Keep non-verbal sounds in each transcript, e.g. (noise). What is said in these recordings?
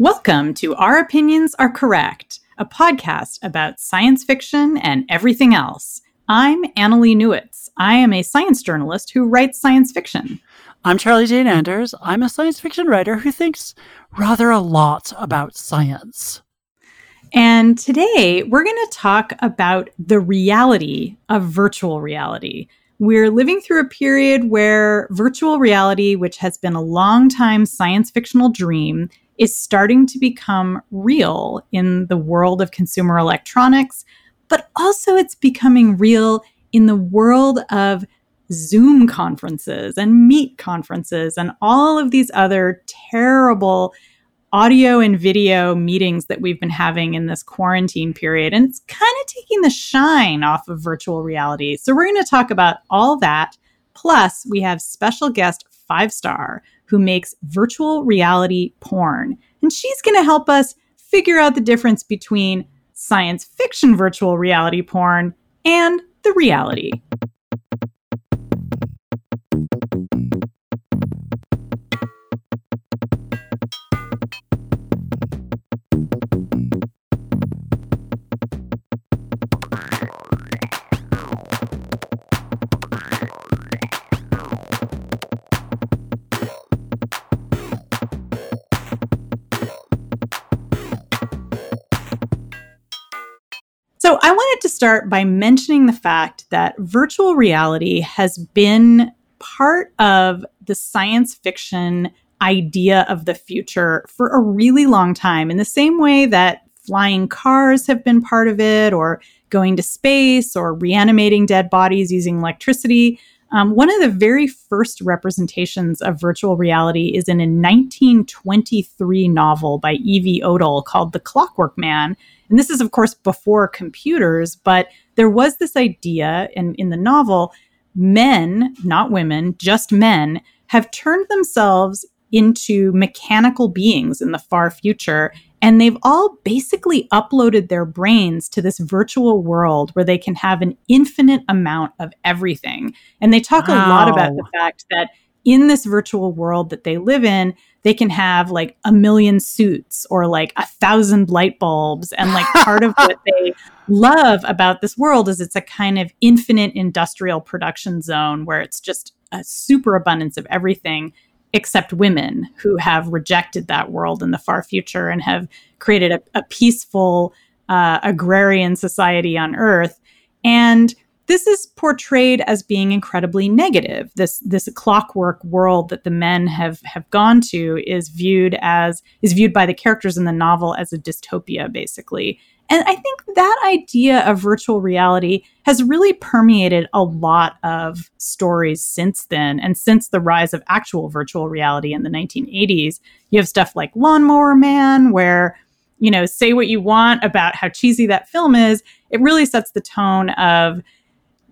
Welcome to Our Opinions Are Correct, a podcast about science fiction and everything else. I'm Annalee Newitz. I am a science journalist who writes science fiction. I'm Charlie Jane Anders. I'm a science fiction writer who thinks rather a lot about science. And today we're going to talk about the reality of virtual reality. We're living through a period where virtual reality, which has been a long time science fictional dream, is starting to become real in the world of consumer electronics, but also it's becoming real in the world of Zoom conferences and Meet conferences and all of these other terrible audio and video meetings that we've been having in this quarantine period. And it's kind of taking the shine off of virtual reality. So we're going to talk about all that. Plus, we have special guest Five Star, who makes virtual reality porn. And she's going to help us figure out the difference between science fiction virtual reality porn and the reality. Start by mentioning the fact that virtual reality has been part of the science fiction idea of the future for a really long time, in the same way that flying cars have been part of it, or going to space, or reanimating dead bodies using electricity. Um, one of the very first representations of virtual reality is in a 1923 novel by E.V. Odle called The Clockwork Man. And this is, of course, before computers, but there was this idea in, in the novel men, not women, just men, have turned themselves into mechanical beings in the far future. And they've all basically uploaded their brains to this virtual world where they can have an infinite amount of everything. And they talk wow. a lot about the fact that in this virtual world that they live in, they can have like a million suits or like a thousand light bulbs. And like (laughs) part of what they love about this world is it's a kind of infinite industrial production zone where it's just a super abundance of everything except women who have rejected that world in the far future and have created a, a peaceful uh, agrarian society on earth. And this is portrayed as being incredibly negative. This this clockwork world that the men have have gone to is viewed as is viewed by the characters in the novel as a dystopia, basically. And I think that idea of virtual reality has really permeated a lot of stories since then. And since the rise of actual virtual reality in the 1980s, you have stuff like Lawnmower Man, where, you know, say what you want about how cheesy that film is. It really sets the tone of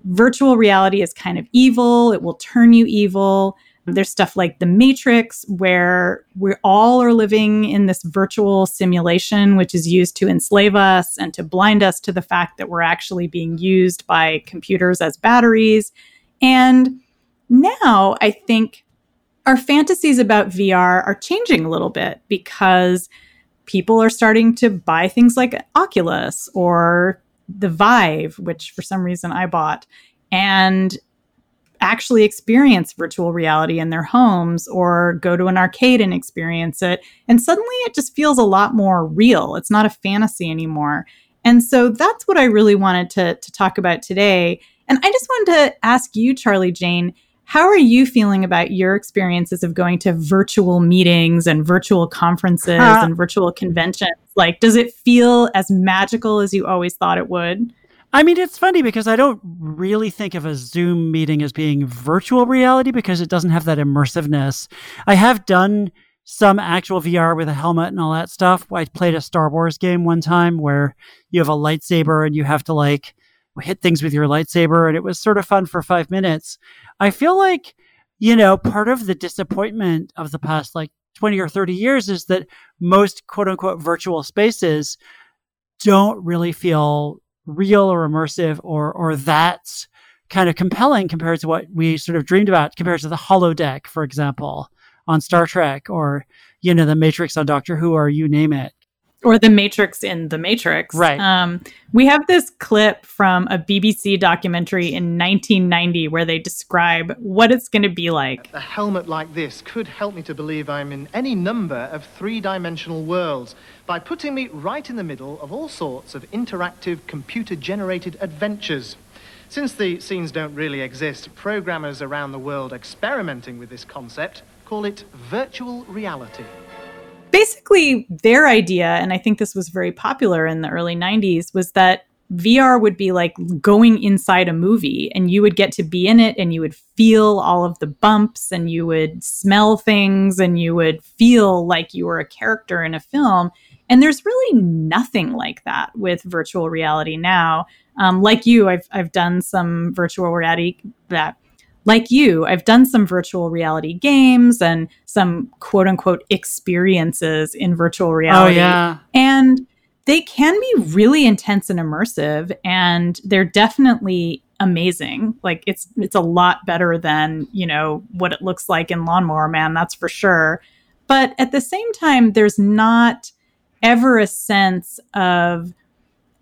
virtual reality is kind of evil, it will turn you evil. There's stuff like The Matrix, where we all are living in this virtual simulation, which is used to enslave us and to blind us to the fact that we're actually being used by computers as batteries. And now I think our fantasies about VR are changing a little bit because people are starting to buy things like Oculus or the Vive, which for some reason I bought, and actually experience virtual reality in their homes or go to an arcade and experience it. And suddenly it just feels a lot more real. It's not a fantasy anymore. And so that's what I really wanted to, to talk about today. And I just wanted to ask you, Charlie Jane, how are you feeling about your experiences of going to virtual meetings and virtual conferences uh, and virtual conventions? Like, does it feel as magical as you always thought it would? I mean, it's funny because I don't really think of a Zoom meeting as being virtual reality because it doesn't have that immersiveness. I have done some actual VR with a helmet and all that stuff. I played a Star Wars game one time where you have a lightsaber and you have to like hit things with your lightsaber, and it was sort of fun for five minutes. I feel like, you know, part of the disappointment of the past like 20 or 30 years is that most quote unquote virtual spaces don't really feel real or immersive or or that's kind of compelling compared to what we sort of dreamed about compared to the holodeck for example on Star Trek or you know, the Matrix on Doctor Who or you name it or the Matrix in the Matrix. Right. Um, we have this clip from a BBC documentary in 1990 where they describe what it's going to be like. A helmet like this could help me to believe I'm in any number of three dimensional worlds by putting me right in the middle of all sorts of interactive computer generated adventures. Since the scenes don't really exist, programmers around the world experimenting with this concept call it virtual reality basically their idea and i think this was very popular in the early 90s was that VR would be like going inside a movie and you would get to be in it and you would feel all of the bumps and you would smell things and you would feel like you were a character in a film. And there's really nothing like that with virtual reality now. Um, like you, I've, I've done some virtual reality that like you, I've done some virtual reality games and some quote unquote experiences in virtual oh, reality. Oh, yeah. And they can be really intense and immersive and they're definitely amazing. Like it's it's a lot better than, you know, what it looks like in Lawnmower Man, that's for sure. But at the same time there's not ever a sense of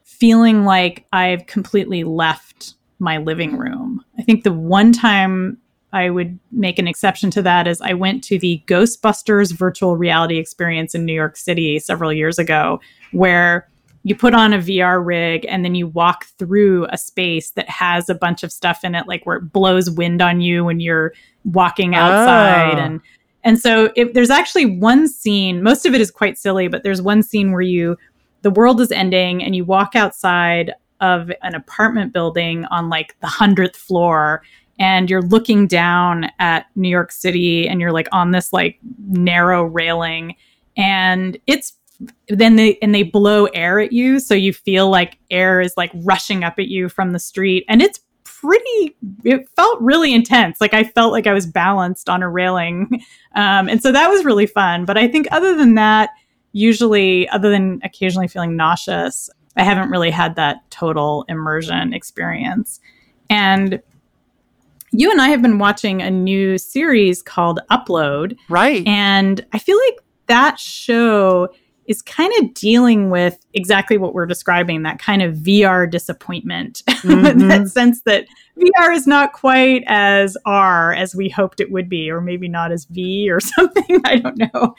feeling like I've completely left my living room. I think the one time I would make an exception to that is I went to the Ghostbusters virtual reality experience in New York City several years ago, where you put on a VR rig and then you walk through a space that has a bunch of stuff in it, like where it blows wind on you when you're walking outside. Oh. And and so if there's actually one scene, most of it is quite silly, but there's one scene where you the world is ending and you walk outside of an apartment building on like the hundredth floor and you're looking down at New York City and you're like on this like narrow railing and it's then they and they blow air at you so you feel like air is like rushing up at you from the street and it's pretty it felt really intense like i felt like i was balanced on a railing um, and so that was really fun but i think other than that usually other than occasionally feeling nauseous I haven't really had that total immersion experience. And you and I have been watching a new series called Upload. Right. And I feel like that show is kind of dealing with exactly what we're describing that kind of VR disappointment, (laughs) mm-hmm. that sense that VR is not quite as R as we hoped it would be, or maybe not as V or (laughs) something. I don't know.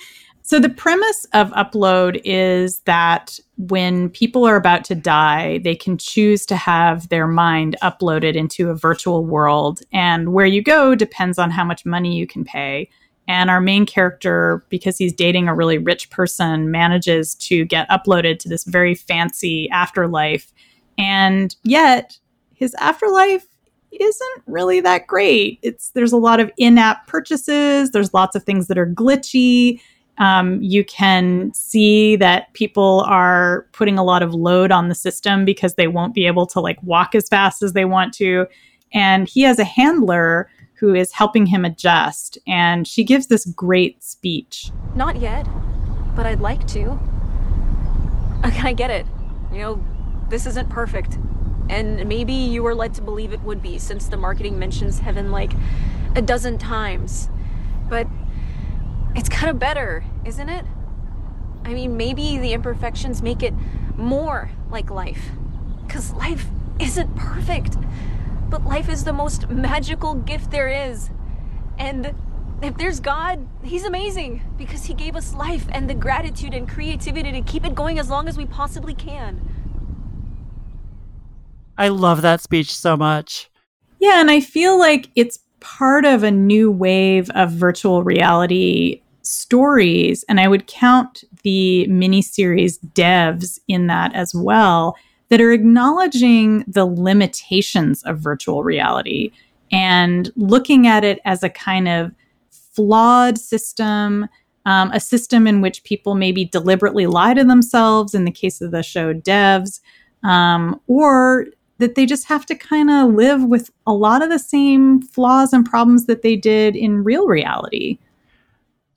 So, the premise of Upload is that when people are about to die, they can choose to have their mind uploaded into a virtual world. And where you go depends on how much money you can pay. And our main character, because he's dating a really rich person, manages to get uploaded to this very fancy afterlife. And yet, his afterlife isn't really that great. It's there's a lot of in-app purchases, there's lots of things that are glitchy um, you can see that people are putting a lot of load on the system because they won't be able to like walk as fast as they want to. And he has a handler who is helping him adjust. And she gives this great speech. Not yet, but I'd like to. (laughs) I get it. You know, this isn't perfect. And maybe you were led to believe it would be since the marketing mentions heaven like a dozen times. But it's kind of better, isn't it? I mean, maybe the imperfections make it more like life. Because life isn't perfect, but life is the most magical gift there is. And if there's God, He's amazing because He gave us life and the gratitude and creativity to keep it going as long as we possibly can. I love that speech so much. Yeah, and I feel like it's part of a new wave of virtual reality stories, and I would count the miniseries devs in that as well, that are acknowledging the limitations of virtual reality and looking at it as a kind of flawed system, um, a system in which people maybe deliberately lie to themselves, in the case of the show devs, um, or that they just have to kind of live with a lot of the same flaws and problems that they did in real reality.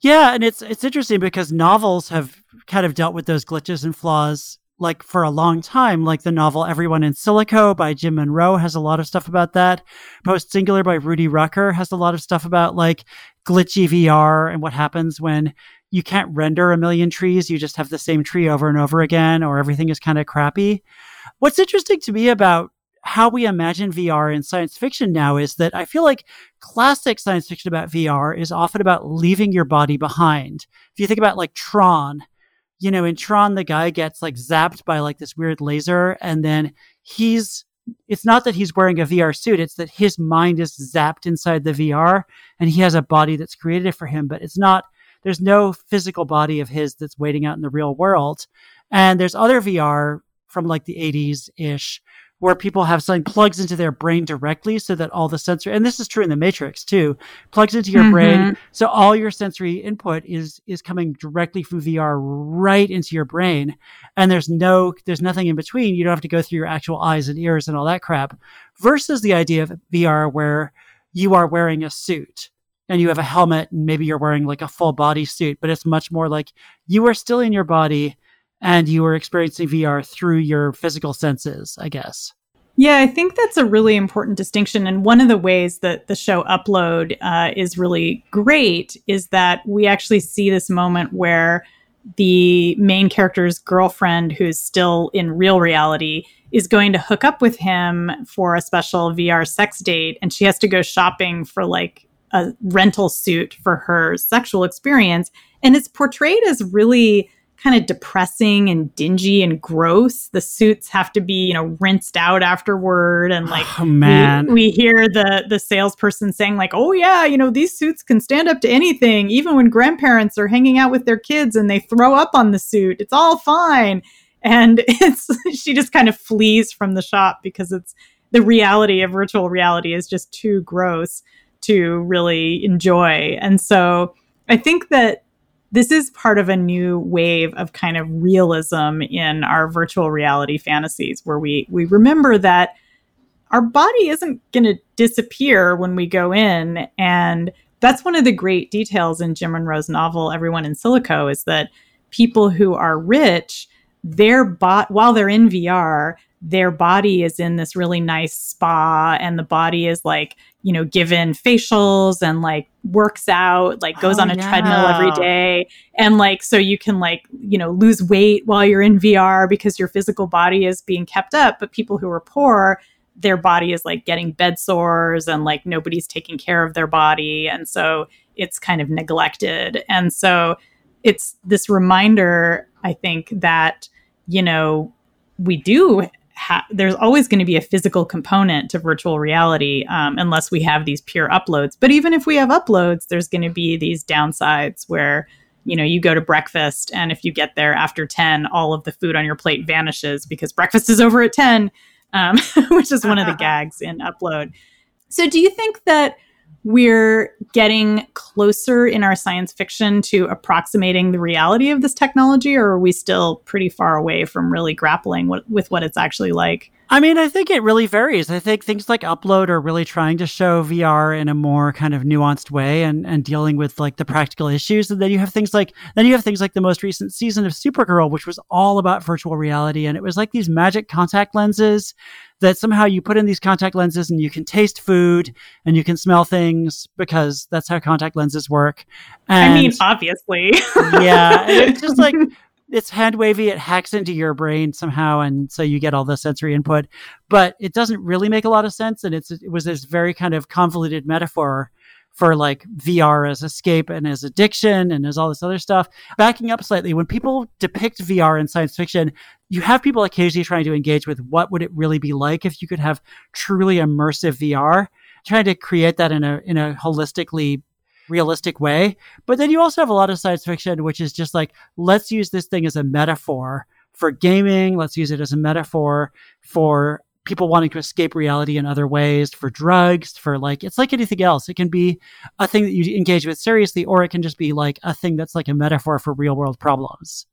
Yeah, and it's it's interesting because novels have kind of dealt with those glitches and flaws like for a long time. Like the novel Everyone in Silico by Jim Munroe has a lot of stuff about that. Post Singular by Rudy Rucker has a lot of stuff about like glitchy VR and what happens when you can't render a million trees. You just have the same tree over and over again, or everything is kind of crappy. What's interesting to me about how we imagine VR in science fiction now is that I feel like classic science fiction about VR is often about leaving your body behind. If you think about like Tron, you know, in Tron, the guy gets like zapped by like this weird laser, and then he's it's not that he's wearing a VR suit, it's that his mind is zapped inside the VR and he has a body that's created for him, but it's not, there's no physical body of his that's waiting out in the real world. And there's other VR from like the 80s ish where people have something plugs into their brain directly so that all the sensory and this is true in the matrix too plugs into your mm-hmm. brain so all your sensory input is is coming directly from vr right into your brain. And there's no there's nothing in between. You don't have to go through your actual eyes and ears and all that crap versus the idea of vr where you are wearing a suit and you have a helmet and maybe you're wearing like a full body suit but it's much more like you are still in your body and you were experiencing VR through your physical senses, I guess. Yeah, I think that's a really important distinction. And one of the ways that the show Upload uh, is really great is that we actually see this moment where the main character's girlfriend, who's still in real reality, is going to hook up with him for a special VR sex date. And she has to go shopping for like a rental suit for her sexual experience. And it's portrayed as really kind of depressing and dingy and gross. The suits have to be, you know, rinsed out afterward. And like, oh, man. We, we hear the the salesperson saying like, "Oh yeah, you know, these suits can stand up to anything, even when grandparents are hanging out with their kids and they throw up on the suit. It's all fine." And (laughs) it's she just kind of flees from the shop because it's the reality of virtual reality is just too gross to really enjoy. And so I think that this is part of a new wave of kind of realism in our virtual reality fantasies where we we remember that our body isn't going to disappear when we go in. And that's one of the great details in Jim Munroe's novel Everyone in Silico is that people who are rich their bot while they're in VR their body is in this really nice spa and the body is like you know given facials and like works out like goes oh, on a yeah. treadmill every day. And like so you can like you know lose weight while you're in VR because your physical body is being kept up. But people who are poor their body is like getting bed sores and like nobody's taking care of their body. And so it's kind of neglected. And so it's this reminder i think that you know we do ha- there's always going to be a physical component to virtual reality um, unless we have these pure uploads. But even if we have uploads, there's going to be these downsides where you know you go to breakfast and if you get there after 10 all of the food on your plate vanishes because breakfast is over at 10 um, (laughs) which is one of the (laughs) gags in upload so do you think that we're getting closer in our science fiction to approximating the reality of this technology, or are we still pretty far away from really grappling with, with what it's actually like? I mean, I think it really varies. I think things like Upload are really trying to show VR in a more kind of nuanced way and, and dealing with like the practical issues. And then you have things like then you have things like the most recent season of Supergirl, which was all about virtual reality. And it was like these magic contact lenses that somehow you put in these contact lenses and you can taste food and you can smell things because that's how contact lenses work. And, I mean, obviously. yeah. (laughs) it's just like it's hand wavy. It hacks into your brain somehow, and so you get all the sensory input. But it doesn't really make a lot of sense, and it's it was this very kind of convoluted metaphor for like VR as escape and as addiction and as all this other stuff. Backing up slightly, when people depict VR in science fiction, you have people occasionally trying to engage with what would it really be like if you could have truly immersive VR, trying to create that in a in a holistically realistic way. But then you also have a lot of science fiction, which is just like, let's use this thing as a metaphor for gaming. Let's use it as a metaphor for people wanting to escape reality in other ways, for drugs, for like, it's like anything else. It can be a thing that you engage with seriously, or it can just be like a thing that's like a metaphor for real world problems.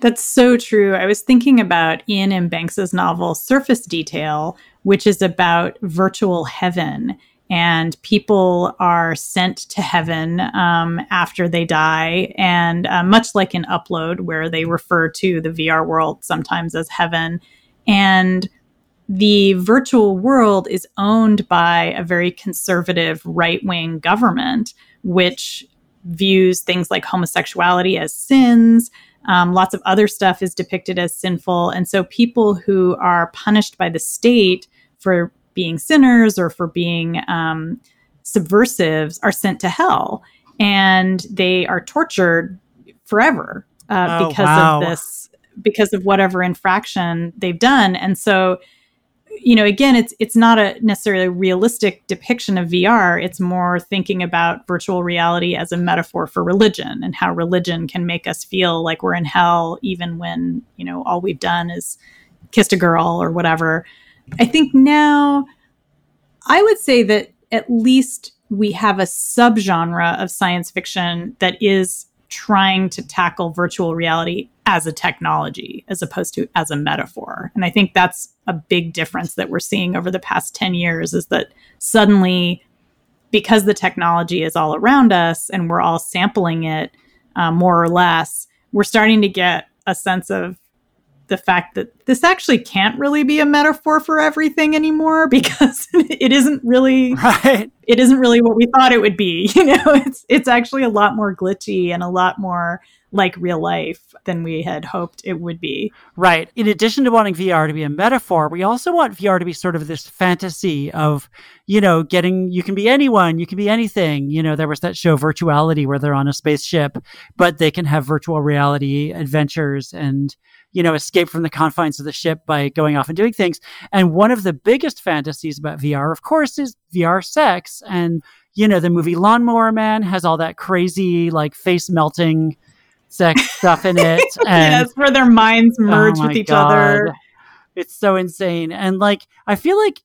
That's so true. I was thinking about Iain M. Banks's novel Surface Detail, which is about virtual heaven and people are sent to heaven um, after they die. And uh, much like in Upload, where they refer to the VR world sometimes as heaven. And the virtual world is owned by a very conservative right wing government, which views things like homosexuality as sins. Um, lots of other stuff is depicted as sinful. And so people who are punished by the state for being sinners or for being um, subversives are sent to hell. And they are tortured forever uh, oh, because wow. of this because of whatever infraction they've done. And so you know again it's it's not a necessarily realistic depiction of VR it's more thinking about virtual reality as a metaphor for religion and how religion can make us feel like we're in hell even when you know all we've done is kissed a girl or whatever i think now i would say that at least we have a subgenre of science fiction that is trying to tackle virtual reality as a technology as opposed to as a metaphor. And I think that's a big difference that we're seeing over the past 10 years is that suddenly, because the technology is all around us and we're all sampling it uh, more or less, we're starting to get a sense of the fact that this actually can't really be a metaphor for everything anymore (laughs) because it isn't really right. it isn't really what we thought it would be (laughs) you know it's it's actually a lot more glitchy and a lot more like real life than we had hoped it would be. Right. In addition to wanting VR to be a metaphor, we also want VR to be sort of this fantasy of, you know, getting, you can be anyone, you can be anything. You know, there was that show Virtuality where they're on a spaceship, but they can have virtual reality adventures and, you know, escape from the confines of the ship by going off and doing things. And one of the biggest fantasies about VR, of course, is VR sex. And, you know, the movie Lawnmower Man has all that crazy, like, face melting sex (laughs) stuff in it. And, yes, where their minds oh merge oh with each God. other. It's so insane. And, like, I feel like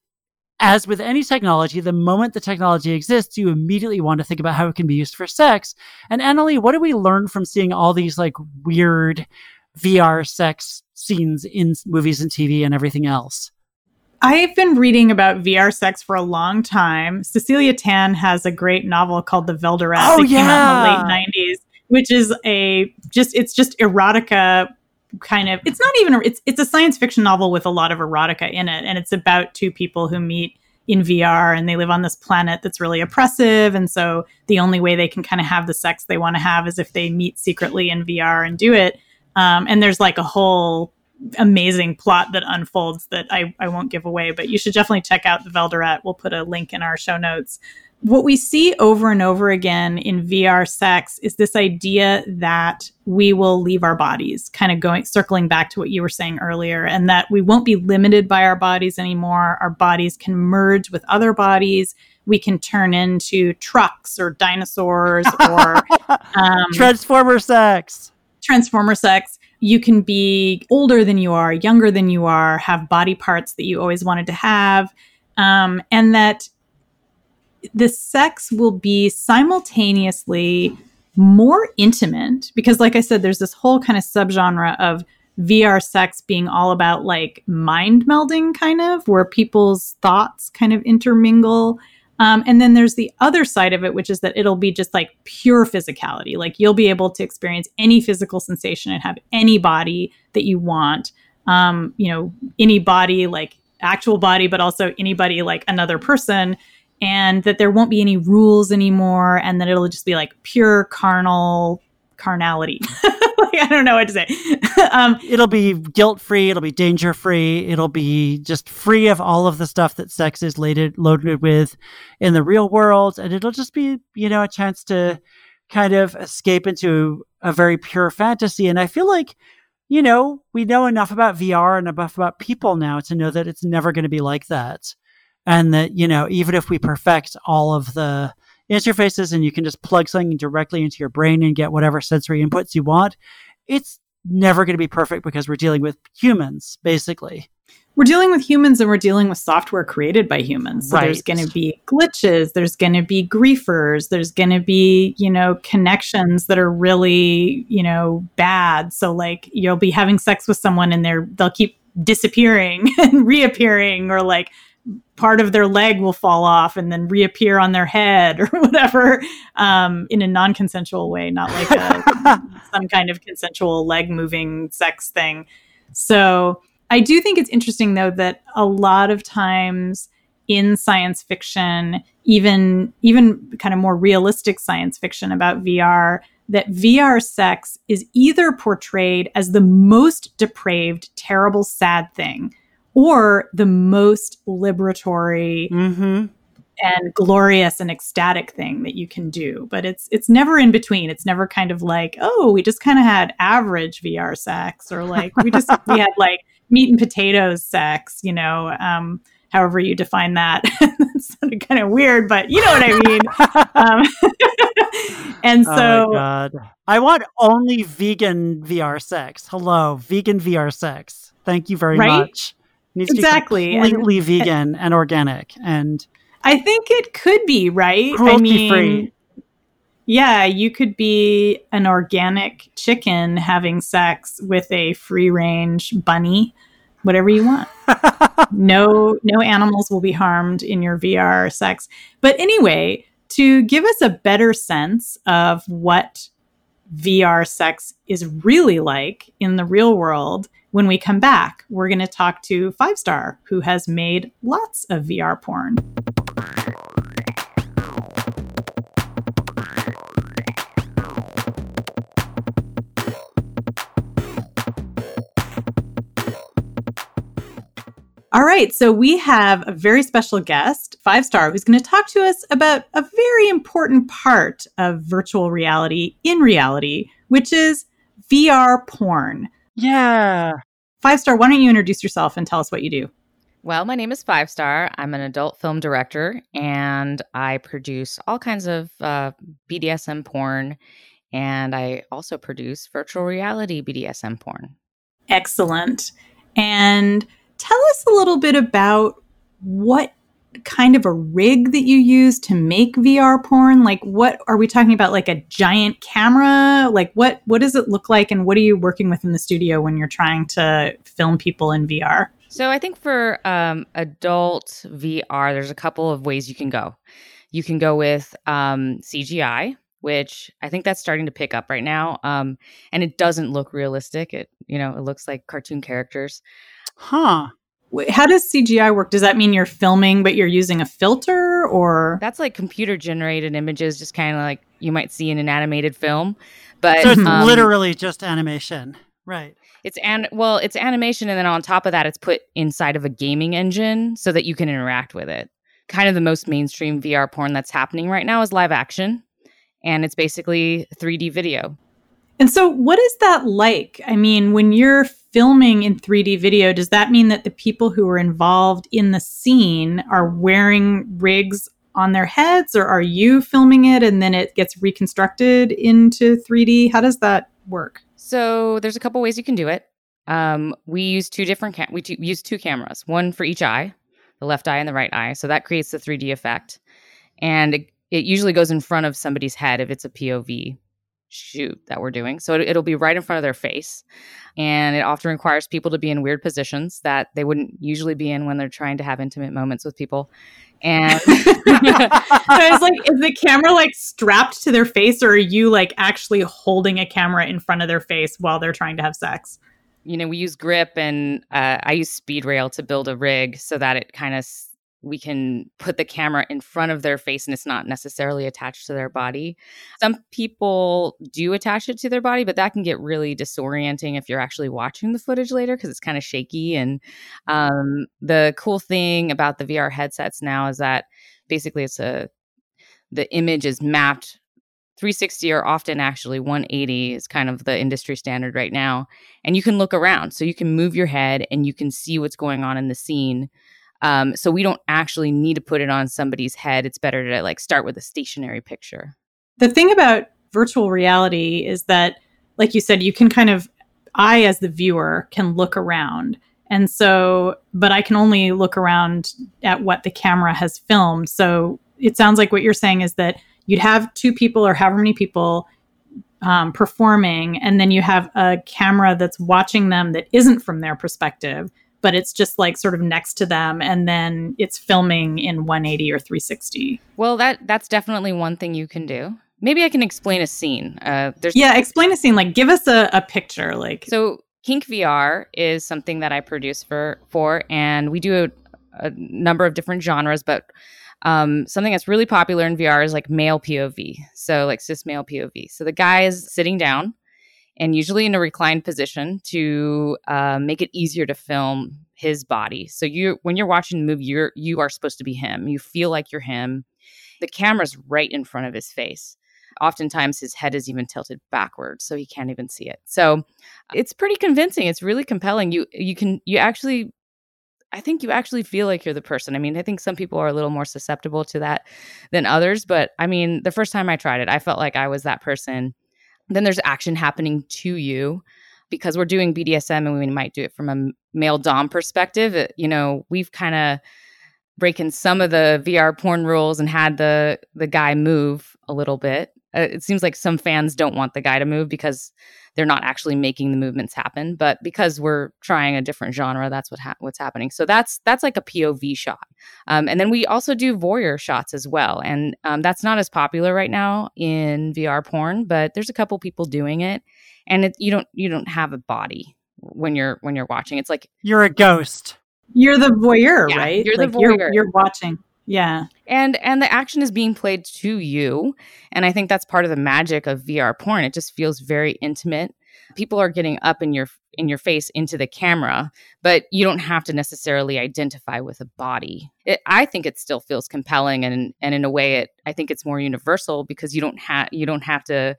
as with any technology, the moment the technology exists, you immediately want to think about how it can be used for sex. And Annalee, what do we learn from seeing all these like weird VR sex scenes in movies and TV and everything else. I've been reading about VR sex for a long time. Cecilia Tan has a great novel called The Velderet oh, that yeah. came out in the late 90s, which is a just it's just erotica kind of it's not even it's it's a science fiction novel with a lot of erotica in it and it's about two people who meet in VR and they live on this planet that's really oppressive and so the only way they can kind of have the sex they want to have is if they meet secretly in VR and do it um, and there's like a whole amazing plot that unfolds that I, I won't give away, but you should definitely check out the Velderet. We'll put a link in our show notes. What we see over and over again in VR sex is this idea that we will leave our bodies, kind of going circling back to what you were saying earlier, and that we won't be limited by our bodies anymore. Our bodies can merge with other bodies. We can turn into trucks or dinosaurs or (laughs) um, transformer sex transformer sex, you can be older than you are, younger than you are, have body parts that you always wanted to have, um, and that the sex will be simultaneously more intimate because, like I said, there's this whole kind of subgenre of VR sex being all about like mind melding, kind of, where people's thoughts kind of intermingle um, and then there's the other side of it, which is that it'll be just like pure physicality. Like you'll be able to experience any physical sensation and have any body that you want. Um, you know, any body, like actual body, but also anybody like another person. And that there won't be any rules anymore. And that it'll just be like pure carnal carnality. (laughs) (laughs) I don't know what to say. (laughs) um, it'll be guilt free. It'll be danger free. It'll be just free of all of the stuff that sex is loaded loaded with in the real world, and it'll just be you know a chance to kind of escape into a very pure fantasy. And I feel like you know we know enough about VR and enough about people now to know that it's never going to be like that, and that you know even if we perfect all of the interfaces and you can just plug something directly into your brain and get whatever sensory inputs you want, it's never going to be perfect because we're dealing with humans, basically. We're dealing with humans and we're dealing with software created by humans. So right. there's going to be glitches, there's going to be griefers, there's going to be, you know, connections that are really, you know, bad. So like you'll be having sex with someone and they're they'll keep disappearing (laughs) and reappearing or like part of their leg will fall off and then reappear on their head (laughs) or whatever um, in a non-consensual way not like a, (laughs) some kind of consensual leg moving sex thing. So i do think it's interesting though that a lot of times in science fiction, even even kind of more realistic science fiction about VR, that VR sex is either portrayed as the most depraved, terrible, sad thing, or the most liberatory Mm-hmm. and glorious and ecstatic thing that you can do. But it's it's never in between. It's never kind of like, oh, we just kind of had average VR sex, or like we just we had like meat and potatoes sex, you know. Um, however you define that. (laughs) That's kind of weird, but you know what I mean. um, (laughs) and oh so, my god, I want only vegan VR sex. Hello, vegan VR sex. Thank you very Right? much. Needs Exactly, to be and- completely vegan and organic and I think it could be right. I mean, free. yeah, you could be an organic chicken having sex with a free range bunny, whatever you want. (laughs) no, no animals will be harmed in your VR sex. But anyway, to give us a better sense of what VR sex is really like in the real world, when we come back, we're going to talk to Five Star, who has made lots of VR porn. All right, so we have a very special guest, Five Star, who's going to talk to us about a very important part of virtual reality in reality, which is VR porn. Yeah. Five Star, why don't you introduce yourself and tell us what you do? Well, my name is Five Star. I'm an adult film director and I produce all kinds of uh, BDSM porn. And I also produce virtual reality BDSM porn. Excellent. And tell us a little bit about what kind of a rig that you use to make VR porn. Like what are we talking about like a giant camera? Like what what does it look like and what are you working with in the studio when you're trying to film people in VR? So I think for um, adult VR, there's a couple of ways you can go. You can go with um, CGI, which I think that's starting to pick up right now, um, and it doesn't look realistic. It you know it looks like cartoon characters. Huh. Wait, How does CGI work? Does that mean you're filming but you're using a filter or That's like computer generated images, just kind of like you might see in an animated film. But So it's um, literally just animation. Right. It's an well, it's animation, and then on top of that, it's put inside of a gaming engine so that you can interact with it. Kind of the most mainstream VR porn that's happening right now is live action, and it's basically 3D video. And so, what is that like? I mean, when you're filming in 3D video, does that mean that the people who are involved in the scene are wearing rigs on their heads, or are you filming it and then it gets reconstructed into 3D? How does that work? So there's a couple ways you can do it. Um, we use two different cam- we t- use two cameras, one for each eye, the left eye and the right eye. So that creates the 3D effect, and it, it usually goes in front of somebody's head if it's a POV shoot that we're doing. So it, it'll be right in front of their face, and it often requires people to be in weird positions that they wouldn't usually be in when they're trying to have intimate moments with people. And (laughs) (laughs) So I was like, is the camera like strapped to their face, or are you like actually holding a camera in front of their face while they're trying to have sex? you know, we use grip and uh, I use speed rail to build a rig so that it kind of s- we can put the camera in front of their face and it's not necessarily attached to their body. Some people do attach it to their body, but that can get really disorienting if you're actually watching the footage later because it's kind of shaky. And um, the cool thing about the VR headsets now is that basically it's a the image is mapped 360 or often actually 180 is kind of the industry standard right now and you can look around so you can move your head and you can see what's going on in the scene um, so we don't actually need to put it on somebody's head it's better to like start with a stationary picture The thing about virtual reality is that, like you said, you can kind of, I as the viewer can look around. And so, but I can only look around at what the camera has filmed. So it sounds like what you're saying is that you'd have two people or however many people um, performing, and then you have a camera that's watching them that isn't from their perspective, but it's just like sort of next to them, and then it's filming in 180 or 360. well that that's definitely one thing you can do maybe i can explain a scene uh, there's Yeah, explain a scene. Like, give us a, a picture. Like, So Kink VR is something that I produce for for, and we do a a number of different genres, but um, something that's really popular in VR is like male POV. So, like cis male POV. So, the guy is sitting down and usually in a reclined position to uh, make it easier to film his body. So, you when you're watching the movie, you're you are supposed to be him. You feel like you're him. The camera's right in front of his face. Oftentimes, his head is even tilted backwards, so he can't even see it. So, it's pretty convincing. It's really compelling. You you can you actually I think you actually feel like you're the person. I mean, I think some people are a little more susceptible to that than others, but I mean, the first time I tried it, I felt like I was that person. Then there's action happening to you because we're doing BDSM and we might do it from a male dom perspective. It, you know, we've kind of breaking some of the VR porn rules and had the the guy move a little bit. Uh, it seems like some fans don't want the guy to move because they're not actually making the movements happen but because we're trying a different genre that's what ha- what's happening. So that's that's like a pov shot. Um, and then we also do voyeur shots as well. And um, that's not as popular right now in vr porn but there's a couple people doing it. And it, you don't you don't have a body when you're when you're watching. It's like you're a ghost. You're the voyeur Yeah, right? you're the Like, you're, voyeur. you're watching yeah. And and the action is being played to you. And i think that's part of the magic of vr porn. It just feels very intimate. People are getting up in your in your face into the camera but you don't have to necessarily identify with a body. It, i think it still feels compelling and and in a way it i think it's more universal because you don't have you don't have to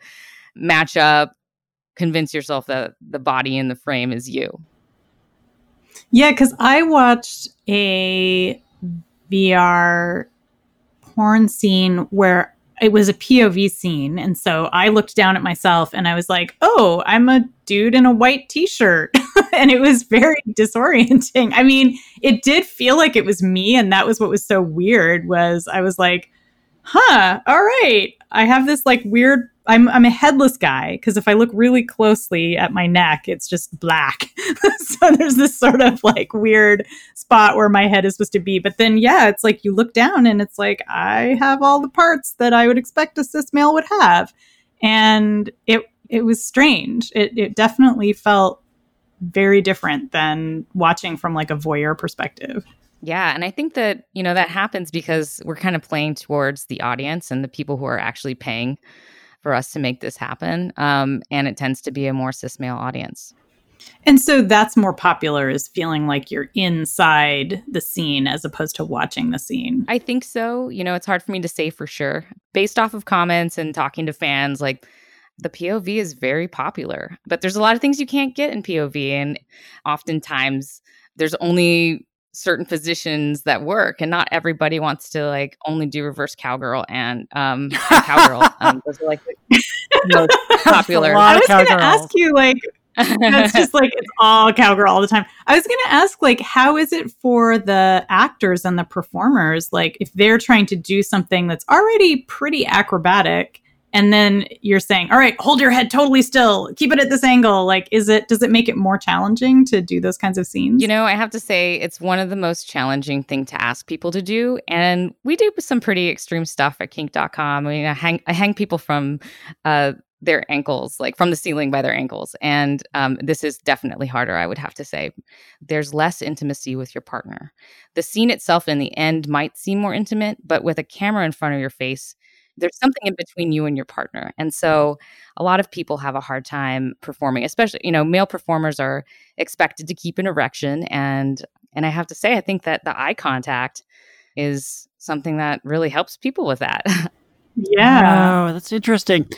match up convince yourself that the body in the frame is you. Yeah, because I watched a VR porn scene where it was a POV scene. And so I looked down at myself and I was like, oh, I'm a dude in a white t shirt. (laughs) and it was very disorienting. I mean, it did feel like it was me. And that was what was so weird was I was like, huh, all right. I have this like weird I'm I'm a headless guy because if I look really closely at my neck, it's just black. (laughs) so there's this sort of like weird spot where my head is supposed to be. But then yeah, it's like you look down and it's like I have all the parts that I would expect a cis male would have. And it it was strange. It it definitely felt very different than watching from like a voyeur perspective. Yeah, and I think that, you know, that happens because we're kind of playing towards the audience and the people who are actually paying for us to make this happen. Um, and it tends to be a more cis male audience. And so that's more popular is feeling like you're inside the scene as opposed to watching the scene. I think so. You know, it's hard for me to say for sure. Based off of comments and talking to fans, like the POV is very popular, but there's a lot of things you can't get in POV. And oftentimes there's only certain positions that work and not everybody wants to like only do reverse cowgirl and um and cowgirl um those are like the most (laughs) popular a lot I was going to ask you like that's just like it's all cowgirl all the time. I was going to ask like how is it for the actors and the performers like if they're trying to do something that's already pretty acrobatic and then you're saying all right hold your head totally still keep it at this angle like is it does it make it more challenging to do those kinds of scenes You know, I have to say it's one of the most challenging thing to ask people to do. And we do some pretty extreme stuff at kink.com. I mean, I hang, I hang people from uh, their ankles, like from the ceiling by their ankles. And um, this is definitely harder, I would have to say. There's less intimacy with your partner. The scene itself in the end might seem more intimate, but with a camera in front of your face, there's something in between you and your partner. And so a lot of people have a hard time performing, especially, you know, male performers are expected to keep an erection and and I have to say I think that the eye contact is something that really helps people with that. (laughs) yeah Oh, that's interesting.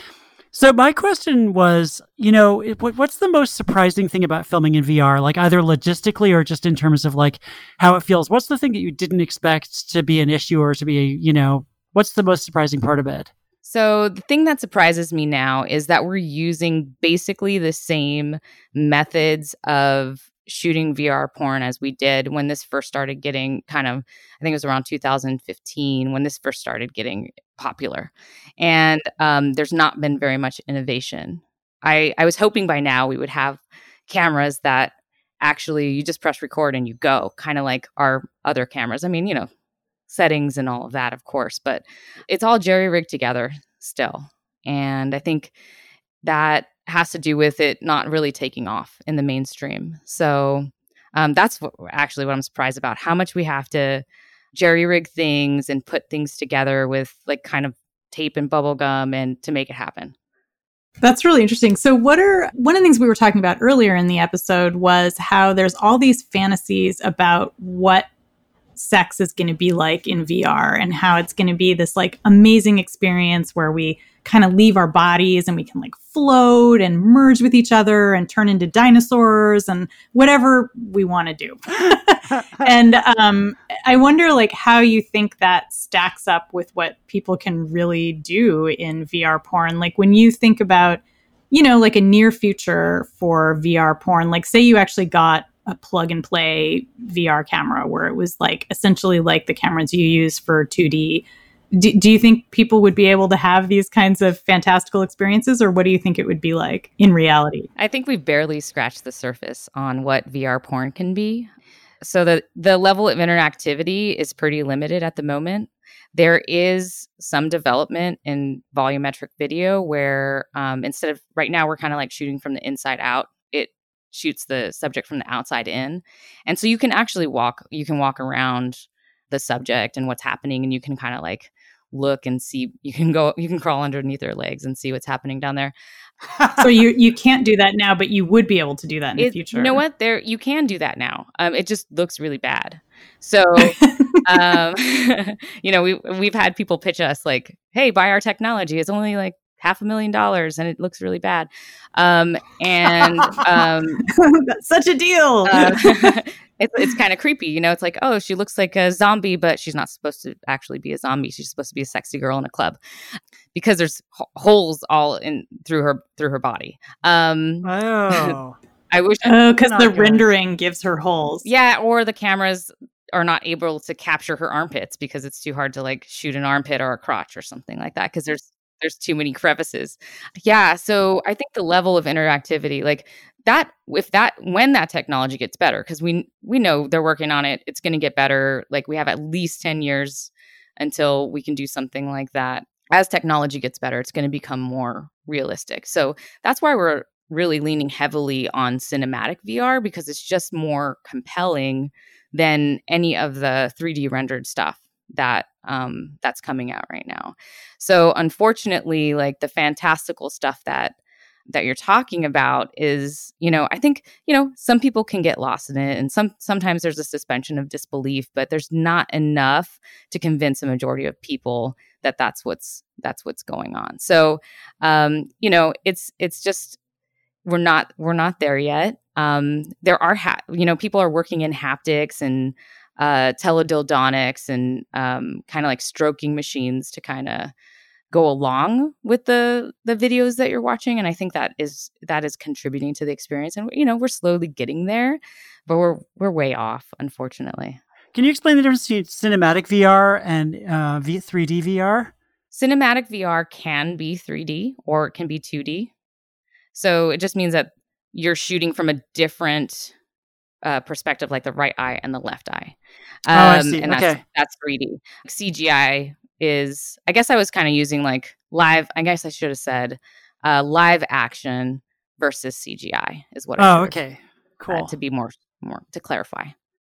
So my question was, you know, what's the most surprising thing about filming in VR? Like either logistically or just in terms of like how it feels. What's the thing that you didn't expect to be an issue or to be, you know, what's the most surprising part of it? So the thing that surprises me now is that we're using basically the same methods of shooting VR porn as we did when this first started getting kind of I think it was around 2015 when this first started getting popular. And um, there's not been very much innovation. I I was hoping by now we would have cameras that actually you just press record and you go, kind of like our other cameras. I mean, you know, settings and all of that, of course, but it's all jerry rigged together still. And I think that has to do with it not really taking off in the mainstream. So Um, that's what, actually what I'm surprised about how much we have to jerry rig things and put things together with like kind of tape and bubble gum and to make it happen. That's really interesting. So, what are one of the things we were talking about earlier in the episode was how there's all these fantasies about what sex is going to be like in VR and how it's going to be this like amazing experience where we kind of leave our bodies and we can like float and merge with each other and turn into dinosaurs and whatever we want to do. (laughs) and um, I wonder like how you think that stacks up with what people can really do in VR porn. Like when you think about, you know, like a near future for VR porn, like say you actually got a plug and play VR camera where it was like essentially like the cameras you use for 2D. Do, do you think people would be able to have these kinds of fantastical experiences, or what do you think it would be like in reality? I think we've barely scratched the surface on what VR porn can be. So the the level of interactivity is pretty limited at the moment. There is some development in volumetric video where um, instead of right now we're kind of like shooting from the inside out shoots the subject from the outside in. And so you can actually walk, you can walk around the subject and what's happening, and you can kind of like look and see you can go you can crawl underneath their legs and see what's happening down there. So you you can't do that now but you would be able to do that in it, the future you know what? There you can do that now. Um, it just looks really bad. So (laughs) um, (laughs) you know we we've had people pitch us like hey buy our technology. It's only like half a million dollars and it looks really bad. Um, and um, (laughs) that's such a deal. uh, (laughs) it's, it's kind of creepy, you know. It's like, oh, she looks like a zombie, but she's not supposed to actually be a zombie. She's supposed to be a sexy girl in a club because there's h- holes all in through her through her body. Um, oh. (laughs) I wish. Oh, because the good. rendering gives her holes. Yeah, or the cameras are not able to capture her armpits because it's too hard to like shoot an armpit or a crotch or something like that because there's there's too many crevices. Yeah, so I think the level of interactivity like that if that when that technology gets better because we we know they're working on it, it's going to get better. Like we have at least 10 years until we can do something like that. As technology gets better, it's going to become more realistic. So that's why we're really leaning heavily on cinematic VR because it's just more compelling than any of the 3D rendered stuff that um, that's coming out right now. So unfortunately, like the fantastical stuff that that you're talking about is, you know, I think, you know, some people can get lost in it and some sometimes there's a suspension of disbelief, but there's not enough to convince a majority of people that that's what's that's what's going on. So, um, you know, it's it's just we're not we're not there yet. Um, there are ha- you know, people are working in haptics and uh, teledildonics and um, kind of like stroking machines to kind of go along with the the videos that you're watching and i think that is that is contributing to the experience and you know we're slowly getting there but we're we're way off unfortunately. Can you explain the difference between cinematic vr and uh, v- 3d vr cinematic vr can be 3d or it can be 2d so it just means that you're shooting from a different uh, perspective, like the right eye and the left eye. Um, oh, I um, see. And okay. that's, that's 3D. CGI is, I guess I was kind of using like live, I guess I should have said uh, live action versus CGI is what I Oh, okay. Cool. Uh, to be more, more, to clarify.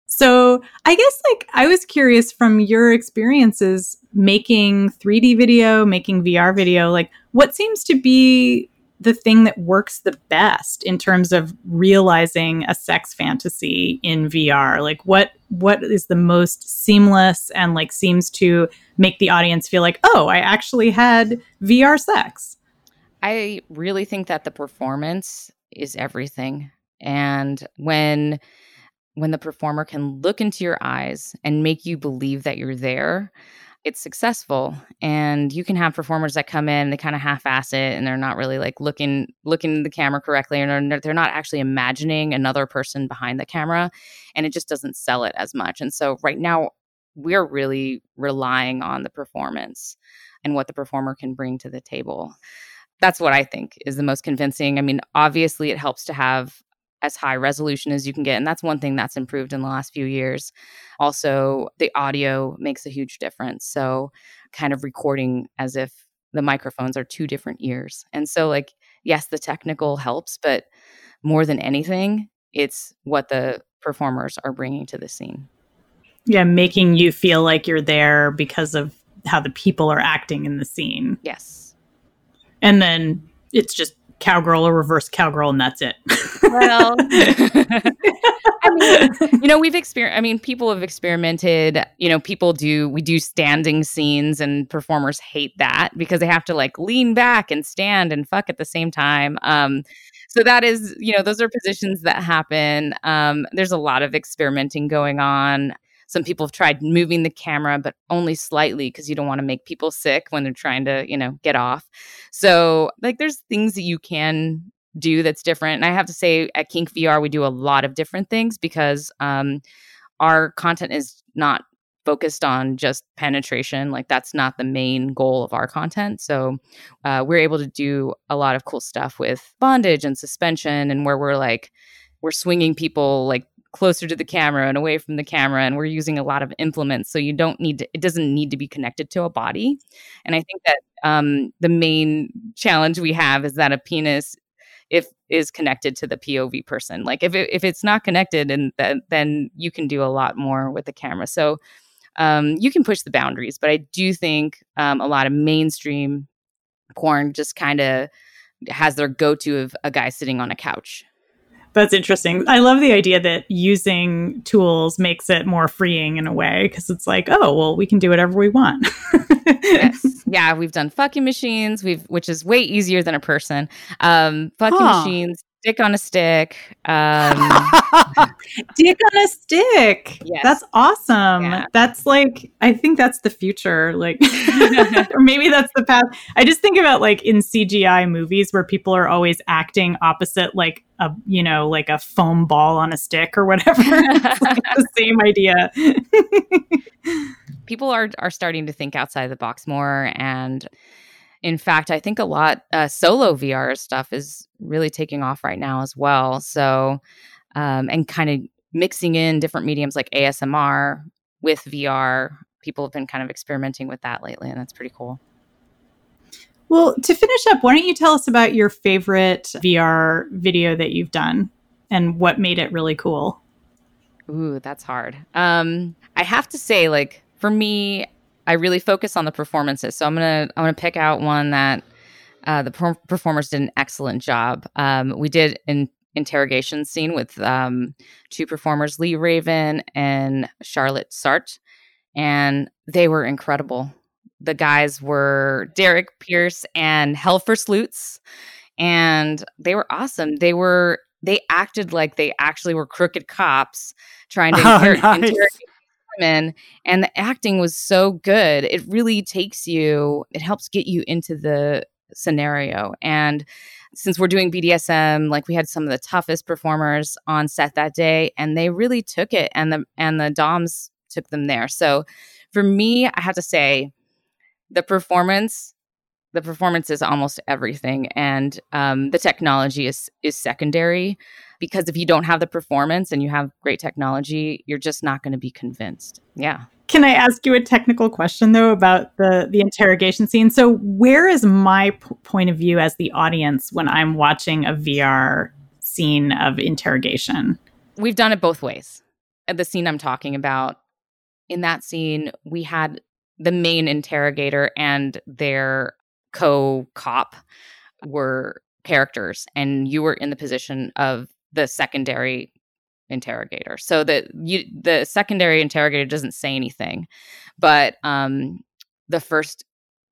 So, I guess like I was curious from your experiences making 3D video, making VR video, like what seems to be the thing that works the best in terms of realizing a sex fantasy in VR? Like what what is the most seamless and like seems to make the audience feel like, "Oh, I actually had VR sex." I really think that the performance is everything. And when when the performer can look into your eyes and make you believe that you're there, it's successful and you can have performers that come in they kind of half-ass it and they're not really like looking looking the camera correctly and they're, they're not actually imagining another person behind the camera and it just doesn't sell it as much and so right now we're really relying on the performance and what the performer can bring to the table. That's what i think is the most convincing. I mean obviously it helps to have as high resolution as you can get. And that's one thing that's improved in the last few years. Also, the audio makes a huge difference. So, kind of recording as if the microphones are two different ears. And so, like, yes, the technical helps, but more than anything, it's what the performers are bringing to the scene. Yeah, making you feel like you're there because of how the people are acting in the scene. Yes. And then it's just cowgirl or reverse cowgirl and that's it. Well, (laughs) I mean, you know, we've experienced, I mean, people have experimented, you know, people do, we do standing scenes and performers hate that because they have to like lean back and stand and fuck at the same time. Um, so that is, you know, those are positions that happen. Um, there's a lot of experimenting going on. Some people have tried moving the camera, but only slightly because you don't want to make people sick when they're trying to, you know, get off. So, like, there's things that you can do that's different. And I have to say, at Kink VR, we do a lot of different things because um, our content is not focused on just penetration. Like, that's not the main goal of our content. So, uh, we're able to do a lot of cool stuff with bondage and suspension, and where we're like, we're swinging people like closer to the camera and away from the camera and we're using a lot of implements so you don't need to it doesn't need to be connected to a body and i think that um, the main challenge we have is that a penis if is connected to the POV person. Like if it, if it's not connected, and then then you can do a lot more with the camera. So um, you can push the boundaries, but I do think um, a lot of mainstream porn just kind of has their go to of a guy sitting on a couch that's interesting. I love the idea that using tools makes it more freeing in a way because it's like, oh, well, we can do whatever we want. yes. (laughs) Yeah, we've done fucking machines, we've which is way easier than a person. Um fucking huh. machines, dick on a stick. Um, (laughs) dick on a stick. Yes. That's awesome. Yeah. That's like, I think that's the future. Like, (laughs) (laughs) or maybe that's the path. I just think about like in CGI movies where people are always acting opposite, like a, you know, like a foam ball on a stick or whatever. it's like the same idea. people are, are starting to think outside the box more and in fact, I think a lot uh, solo VR stuff is really taking off right now as well. So, um, and kind of mixing in different mediums like ASMR with VR. People have been kind of experimenting with that lately, and that's pretty cool. Well, to finish up, why don't you tell us about your favorite VR video that you've done and what made it really cool? Ooh, that's hard. Um, I have to say, like, for me, I really focus on the performances. So I'm gonna I'm gonna pick out one that uh, the per- performers did an excellent job. Um, we did an interrogation scene with um, two performers, Lee Raven and Charlotte Sartre, and they were incredible. The guys were Derek Pierce and Helfer Slutz, and they were awesome. They were they acted like they actually were crooked cops trying to (laughs) oh, inter- nice. interrogate women and the acting was so good it really takes you it helps get you into the scenario and since we're doing BDSM like we had some of the toughest performers on set that day and they really took it and the and the doms took them there. So for me i have to say the performance the performance is almost everything and um, the technology is is secondary because if you don't have the performance and you have great technology, you're just not going to be convinced. Yeah. Can I ask you a technical question though about the the interrogation scene? So where is my p- point of view as the audience when I'm watching a VR scene of interrogation? We've done it both ways. The scene I'm talking about, in that scene, we had the main interrogator and their co cop were characters, and you were in the position of the secondary interrogator. So the you, the secondary interrogator doesn't say anything, but um, the first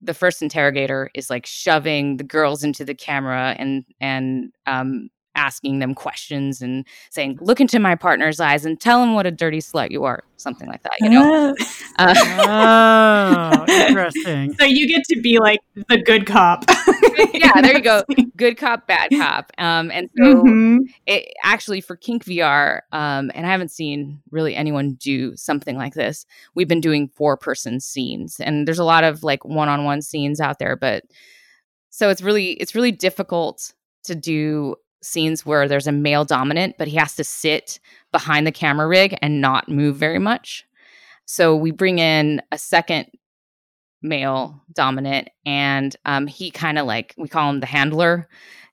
the first interrogator is like shoving the girls into the camera and and um, asking them questions and saying, "Look into my partner's eyes and tell him what a dirty slut you are," something like that. You know. (laughs) Uh, oh, interesting. (laughs) So you get to be like the good cop. (laughs) yeah, there you go. Good cop, bad cop. Um, and so mm-hmm. it actually for Kink VR, um, and I haven't seen really anyone do something like this. We've been doing four person scenes, and there's a lot of like one on one scenes out there, but so it's really it's really difficult to do scenes where there's a male dominant, but he has to sit behind the camera rig and not move very much. So we bring in a second male dominant, and um, he kind of like we call him the handler.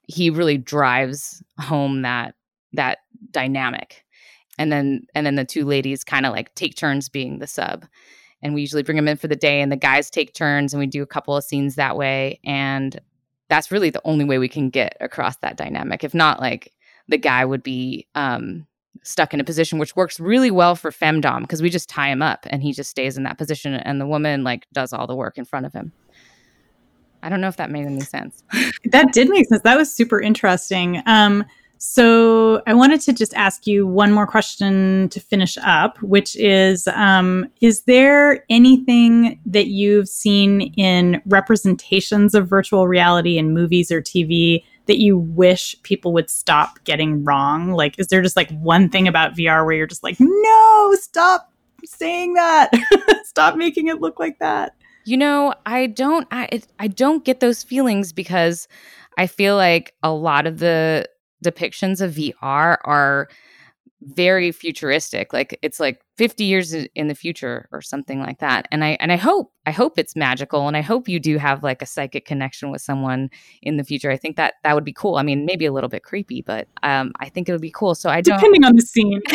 He really drives home that that dynamic. and then and then the two ladies kind of like take turns being the sub and we usually bring them in for the day and the guys take turns and we do a couple of scenes that way and that's really the only way we can get across that dynamic. If not like the guy would be um, stuck in a position which works really well for femdom because we just tie him up and he just stays in that position and the woman like does all the work in front of him. I don't know if that made any sense. (laughs) That did make sense. That was super interesting. Um, so I wanted to just ask you one more question to finish up, which is um, Is there anything that you've seen in representations of virtual reality in movies or TV that you wish people would stop getting wrong? Like, is there just like one thing about VR where you're just like, no, stop saying that, (laughs) stop making it look like that? You know, I don't, I, I don't get those feelings because I feel like a lot of the depictions of VR are very futuristic like it's like 50 years in the future or something like that and i and i hope i hope it's magical and i hope you do have like a psychic connection with someone in the future. I think that that would be cool. I mean maybe a little bit creepy but um i think it would be cool. So i don't depending on the scene. (laughs)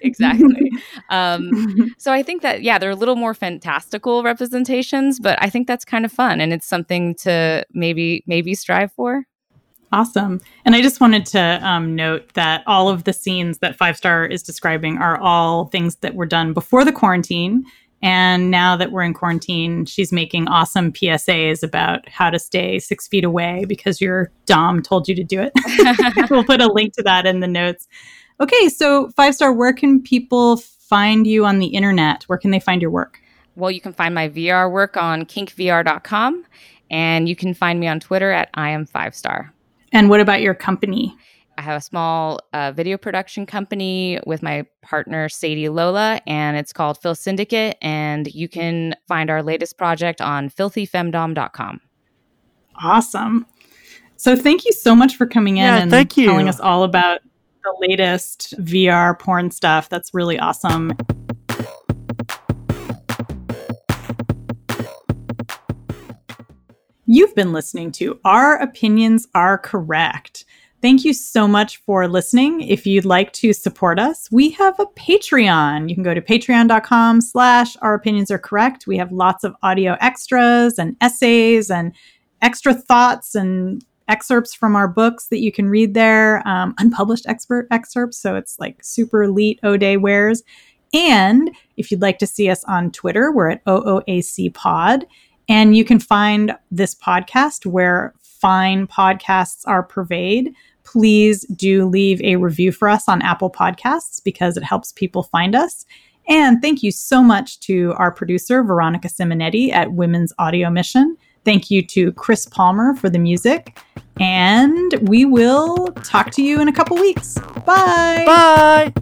Exactly. Um so i think that yeah they're a little more fantastical representations but i think that's kind of fun and it's something to maybe maybe strive for Awesome. And I just wanted to um, note that all of the scenes that Five Star is describing are all things that were done before the quarantine. And now that we're in quarantine, she's making awesome PSAs about how to stay six feet away because your Dom told you to do it. (laughs) we'll put a link to that in the notes. Okay, so Five Star, where can people find you on the internet? Where can they find your work? Well, you can find my VR work on kinkvr.com and you can find me on Twitter at I am Five Star. And what about your company? I have a small uh, video production company with my partner Sadie Lola, and it's called Filth Syndicate. And you can find our latest project on filthyfemdom.com. Awesome. So thank you so much for coming in yeah, and thank you. telling us all about the latest VR porn stuff. That's really awesome. You've been listening to Our Opinions Are Correct. Thank you so much for listening. If you'd like to support us, we have a Patreon. You can go to patreon.com slash our opinions are correct. We have lots of audio extras and essays and extra thoughts and excerpts from our books that you can read there, um, unpublished expert excerpts. So it's like super elite O'Day wares. And if you'd like to see us on Twitter, we're at OOAC Pod. And you can find this podcast where fine podcasts are purveyed. Please do leave a review for us on Apple Podcasts because it helps people find us. And thank you so much to our producer, Veronica Simonetti at Women's Audio Mission. Thank you to Chris Palmer for the music. And we will talk to you in a couple weeks. Bye. Bye.